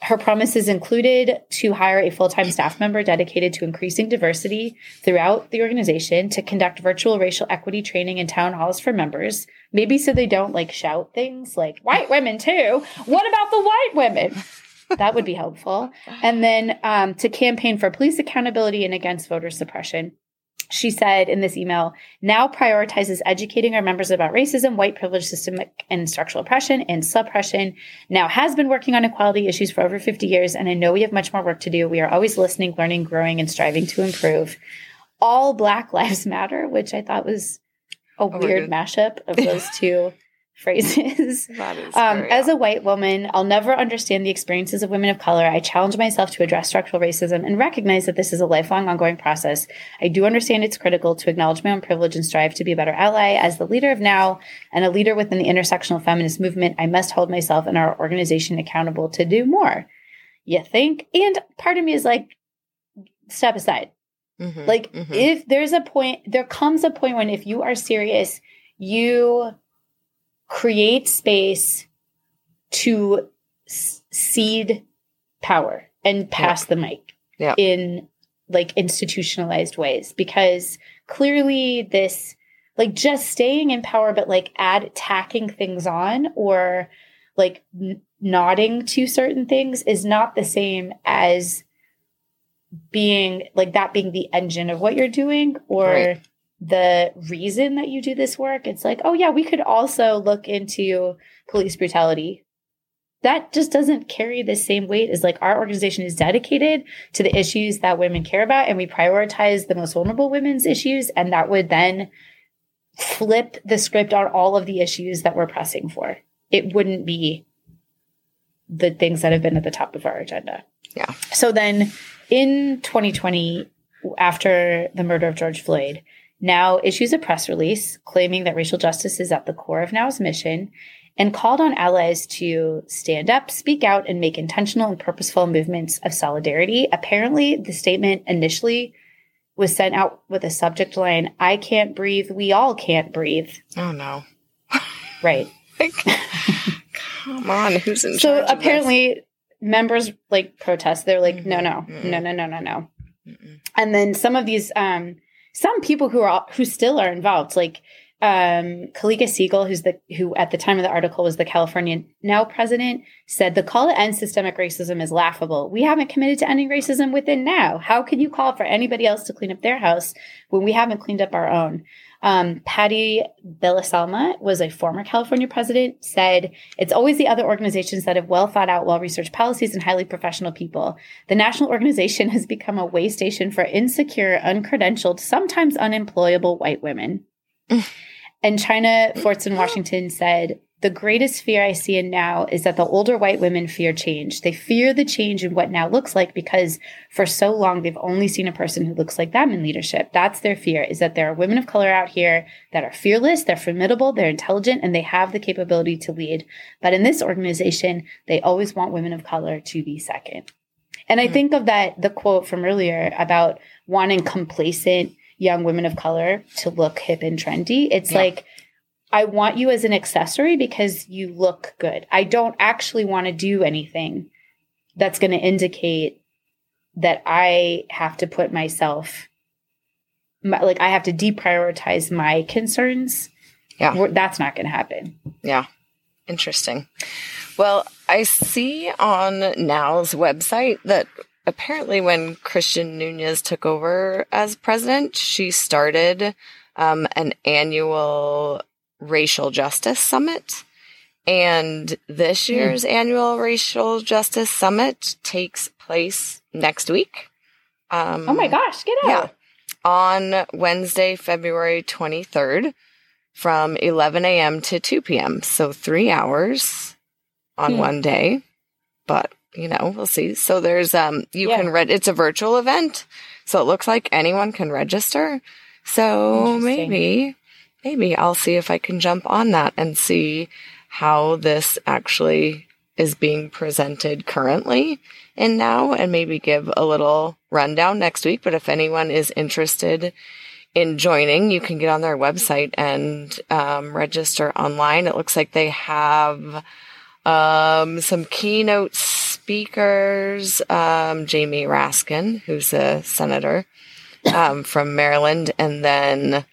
Her promises included to hire a full time staff member dedicated to increasing diversity throughout the organization, to conduct virtual racial equity training in town halls for members, maybe so they don't like shout things like white women too. What about the white women? That would be helpful. And then um, to campaign for police accountability and against voter suppression she said in this email, now prioritizes educating our members about racism, white privilege, systemic and structural oppression, and suppression. Now has been working on equality issues for over 50 years, and I know we have much more work to do. We are always listening, learning, growing, and striving to improve. All Black Lives Matter, which I thought was a oh, weird mashup of those two phrases. Um, as a white woman, I'll never understand the experiences of women of color. I challenge myself to address structural racism and recognize that this is a lifelong, ongoing process. I do understand it's critical to acknowledge my own privilege and strive to be a better ally. As the leader of NOW and a leader within the intersectional feminist movement, I must hold myself and our organization accountable to do more. You think? And part of me is like, step aside. Mm-hmm, like, mm-hmm. if there's a point, there comes a point when if you are serious, you create space to seed power and pass the mic Yeah. in like institutionalized ways because clearly this like just staying in power but like add tacking things on or like n- nodding to certain things is not the same as being like that being the engine of what you're doing or Right. The reason that you do this work it's like oh yeah we could also look into police brutality. That just doesn't carry the same weight as like our organization is dedicated to the issues that women care about and we prioritize the most vulnerable women's issues and that would then flip the script on all of the issues that we're pressing for. It wouldn't be the things that have been at the top of our agenda. Yeah. so then in 2020 after the murder of george floyd now issues a press release claiming that racial justice is at the core of now's mission and called on allies to stand up, speak out, and make intentional and purposeful movements of solidarity. Apparently, the statement initially was sent out with a subject line I can't breathe, we all can't breathe. Oh no. Right. Come on, who's in So charge? this? apparently, members like protest. They're like, no, no, Mhm. no, no, no, no, no. Mm-mm. and then some of these um some people who are who still are involved like um Kalika Siegel who's the who at the time of the article was the California now president said the call to end systemic racism is laughable. We haven't committed to ending racism within now. How can you call for anybody else to clean up their house when we haven't cleaned up our own? Um, Patty Bellasalma was a former California president, said it's always the other organizations that have well thought out, well researched policies and highly professional people. The national organization has become a way station for insecure, uncredentialed, sometimes unemployable white women. and China Fortson Washington said, the greatest fear I see in now is that the older white women fear change. They fear the change in what now looks like because for so long they've only seen a person who looks like them in leadership. That's their fear is that there are women of color out here that are fearless, they're formidable, they're intelligent, and they have the capability to lead. But in this organization, they always want women of color to be second. And I Hmm. think of that, the quote from earlier about wanting complacent young women of color to look hip and trendy. It's Yeah. like, I want you as an accessory because you look good. I don't actually want to do anything that's going to indicate that I have to put myself, my, like, I have to deprioritize my concerns. Yeah. We're- That's not going to happen. Yeah. Interesting. Well, I see on Now's website that apparently when Christian Nunes took over as president, she started um, an annual racial justice summit. And this year's annual racial justice summit takes place next week. Um, Oh my gosh, get out. yeah. On Wednesday, February 23rd from 11 a.m. to 2 p.m. So three hours on Hmm. one day. But, you know, we'll see. So there's, um, you Yeah. can read, it's a virtual event. So it looks like anyone can register. So maybe, maybe I'll see if I can jump on that and see how this actually is being presented currently and now and maybe give a little rundown next week. But if anyone is interested in joining, you can get on their website and um, register online. It looks like they have um, some keynote speakers. Um, Jamie Raskin, who's a senator um, from Maryland, and then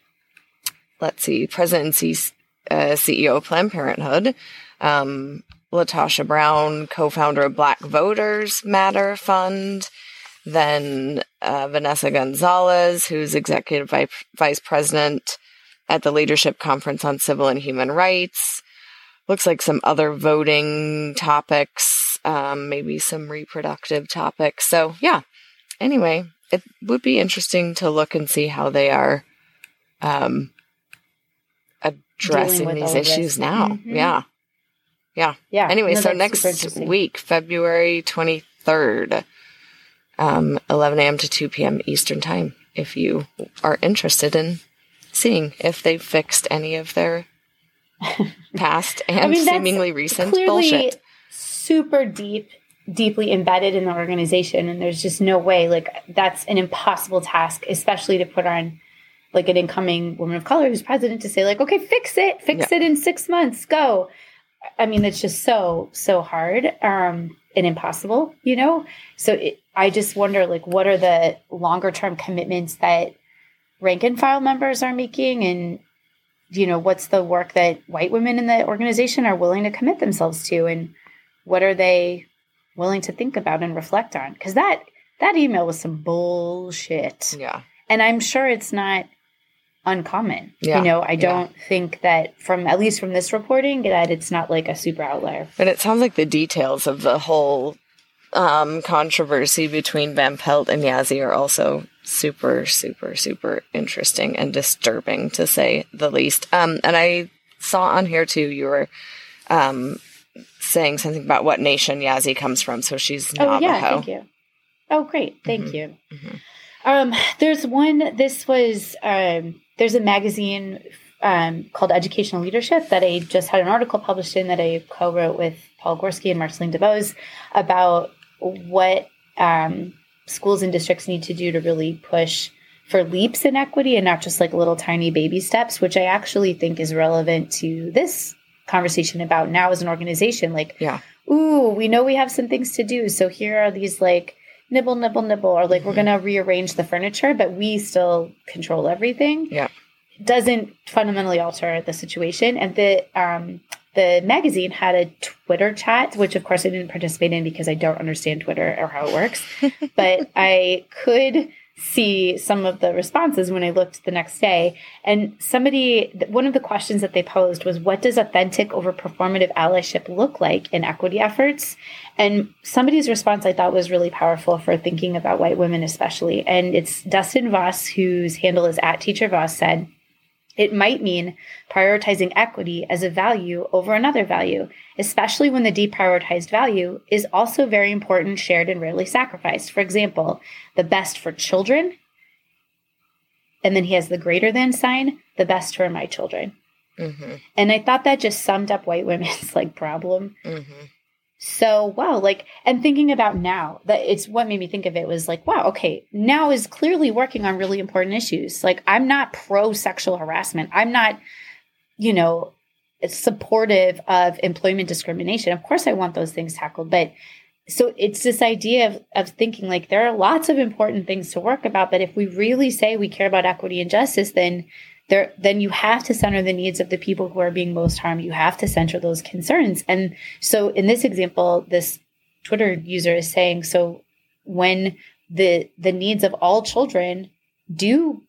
let's see, President and C- uh, CEO of Planned Parenthood. Um, LaTosha Brown, co-founder of Black Voters Matter Fund. Then uh, Vanessa Gonzalez, who's executive vi- vice president at the Leadership Conference on Civil and Human Rights. Looks like some other voting topics, um, maybe some reproductive topics. So yeah. Anyway, it would be interesting to look and see how they are um, addressing these of this. issues now. Mhm. Yeah. Yeah. Anyway, no, so next week, February 23rd, um, 11 a.m. to 2 p.m. Eastern Time, if you are interested in seeing if they've fixed any of their past and mean, seemingly recent bullshit. super deep deeply embedded in the organization and there's just no way like that's an impossible task especially to put on like an incoming woman of color who's president to say like okay fix it fix it in six months go I mean, it's just so, so hard um, and impossible, you know? So it, I just wonder, like, what are the longer term commitments that rank and file members are making? And, you know, what's the work that white women in the organization are willing to commit themselves to? And what are they willing to think about and reflect on? Because that, that email was some bullshit. Yeah. And I'm sure it's not uncommon. Yeah. You know, I don't think that from at least from this reporting that it's not like a super outlier. But it sounds like the details of the whole um, controversy between Van Pelt and Yazzie are also super, super, super interesting and disturbing to say the least. Um, and I saw on here too, you were um, saying something about what nation Yazzie comes from. So she's Navajo. Oh yeah, thank you. Oh great, thank Mhm. you. Mhm. Um, there's one. This was um, there's a magazine um, called Educational Leadership that I just had an article published in that I co-wrote with Paul Gorski and Marceline DeVos about what um, schools and districts need to do to really push for leaps in equity and not just like little tiny baby steps, which I actually think is relevant to this conversation about now as an organization. Like, Yeah. ooh, we know we have some things to do. So here are these like nibble, nibble, nibble, or like we're Mhm. going to rearrange the furniture, but we still control everything. Yeah. Doesn't fundamentally alter the situation. And the, um, the magazine had a Twitter chat, which of course I didn't participate in because I don't understand Twitter or how it works. but I could see some of the responses when I looked the next day. And somebody, one of the questions that they posed was, What does authentic over performative allyship look like in equity efforts? And somebody's response I thought was really powerful for thinking about white women, especially. And it's Dustin Voss, whose handle is at Teacher Voss, said, it might mean prioritizing equity as a value over another value, especially when the deprioritized value is also very important, shared, and rarely sacrificed. For example, the best for children, and then he has the greater than sign, the best for my children. hmm And I thought that just summed up white women's like problem hmm so wow like and thinking about now that it's what made me think of it was like wow okay now is clearly working on really important issues. Like i'm not pro sexual harassment. I'm not you know supportive of employment discrimination. Of course i want those things tackled but so it's this idea of, of thinking like there are lots of important things to work about but if we really say we care about equity and justice then there then you have to center the needs of the people who are being most harmed. You have to center those concerns. And so in this example this twitter user is saying so when the the needs of all children do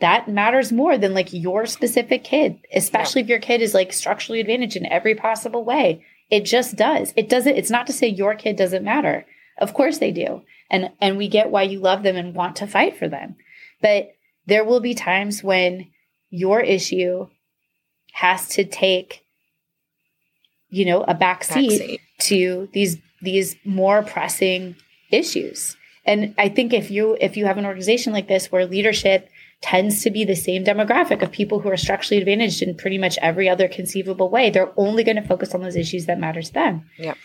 that matters more than like your specific kid especially if your kid is like structurally advantaged in every possible way. It just does. It doesn't it's not to say your kid doesn't matter. Of course they do. And and we get why you love them and want to fight for them. But there will be times when your issue has to take you know a back seat Backseat. to these these more pressing issues and i think if you if you have an organization like this where leadership tends to be the same demographic of people who are structurally advantaged in pretty much every other conceivable way they're only going to focus on those issues that matter to them Yep.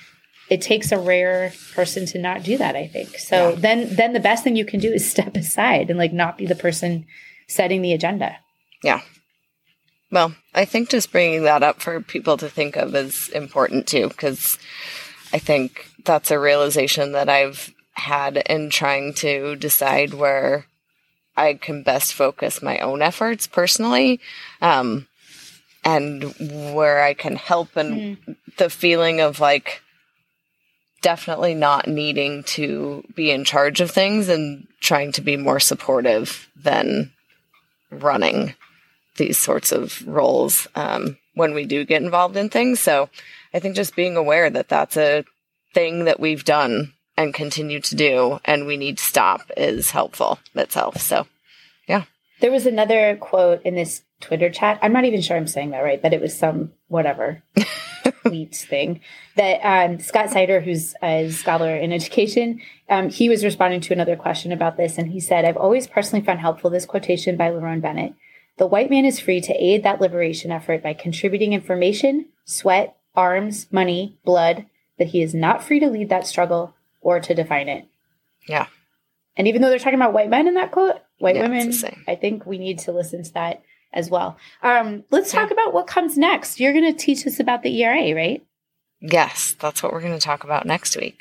It takes a rare person to not do that i think so Yeah. then then the best thing you can do is step aside and like not be the person setting the agenda Yeah. Well, I think just bringing that up for people to think of is important too, because I think that's a realization that I've had in trying to decide where I can best focus my own efforts personally, um, and where I can help, and the feeling of like definitely not needing to be in charge of things and trying to be more supportive than running these sorts of roles um, when we do get involved in things. So I think just being aware that that's a thing that we've done and continue to do and we need to stop is helpful itself. So yeah. There was another quote in this Twitter chat. I'm not even sure I'm saying that right, but it was some whatever tweet thing that um, Scott Sider, who's a scholar in education, um, he was responding to another question about this, and he said, "I've always personally found helpful this quotation by Lerone Bennett: The white man is free to aid that liberation effort by contributing information, sweat, arms, money, blood, but he is not free to lead that struggle or to define it." Yeah. And even though they're talking about white men in that quote, white Yeah, women. I think we need to listen to that as well. Um, let's talk about what comes next. You're going to teach us about the ERA, right? Yes, that's what we're going to talk about next week.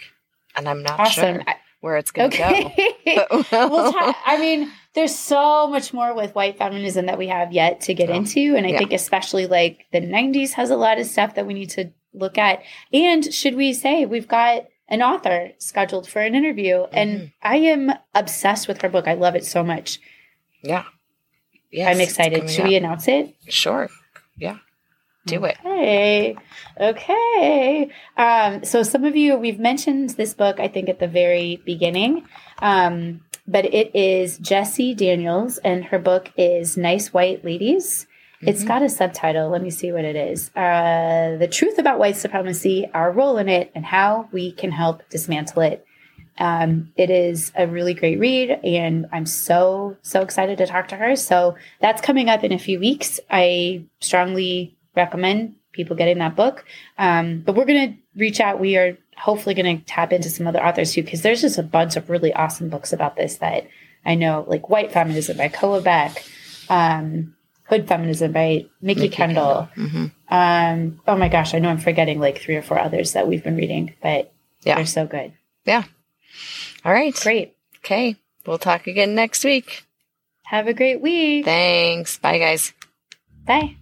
And I'm not Awesome. sure where it's going to Okay. go. we'll ta- I mean, there's so much more with white feminism that we have yet to get Oh, into. And I yeah. think, especially like the 90s has a lot of stuff that we need to look at. And should we say, we've got an author scheduled for an interview, Mm-hmm. and I am obsessed with her book. I love it so much. yeah. Yes, I'm excited. Should up. we announce it? Sure. Yeah. Do it. Okay. Okay. Um, so some of you, we've mentioned this book, I think, at the very beginning. Um, but it is Jessie Daniels, and her book is Nice White Ladies. It's Mhm. got a subtitle. Let me see what it is. Uh, the truth about white supremacy, our role in it, and how we can help dismantle it. Um, it is a really great read, and I'm so, so excited to talk to her. So that's coming up in a few weeks. I strongly recommend people getting that book. Um, but we're going to reach out. We are hopefully going to tap into some other authors too, because there's just a bunch of really awesome books about this that I know, like White Feminism by Koa Beck, um, Hood Feminism by Mickey, Nikki Kendall. Mhm. Um, oh my gosh, I know I'm forgetting like three or four others that we've been reading, but Yeah. they're so good. All right. Great. Okay. We'll talk again next week. Have a great week. Thanks. Bye, guys. Bye.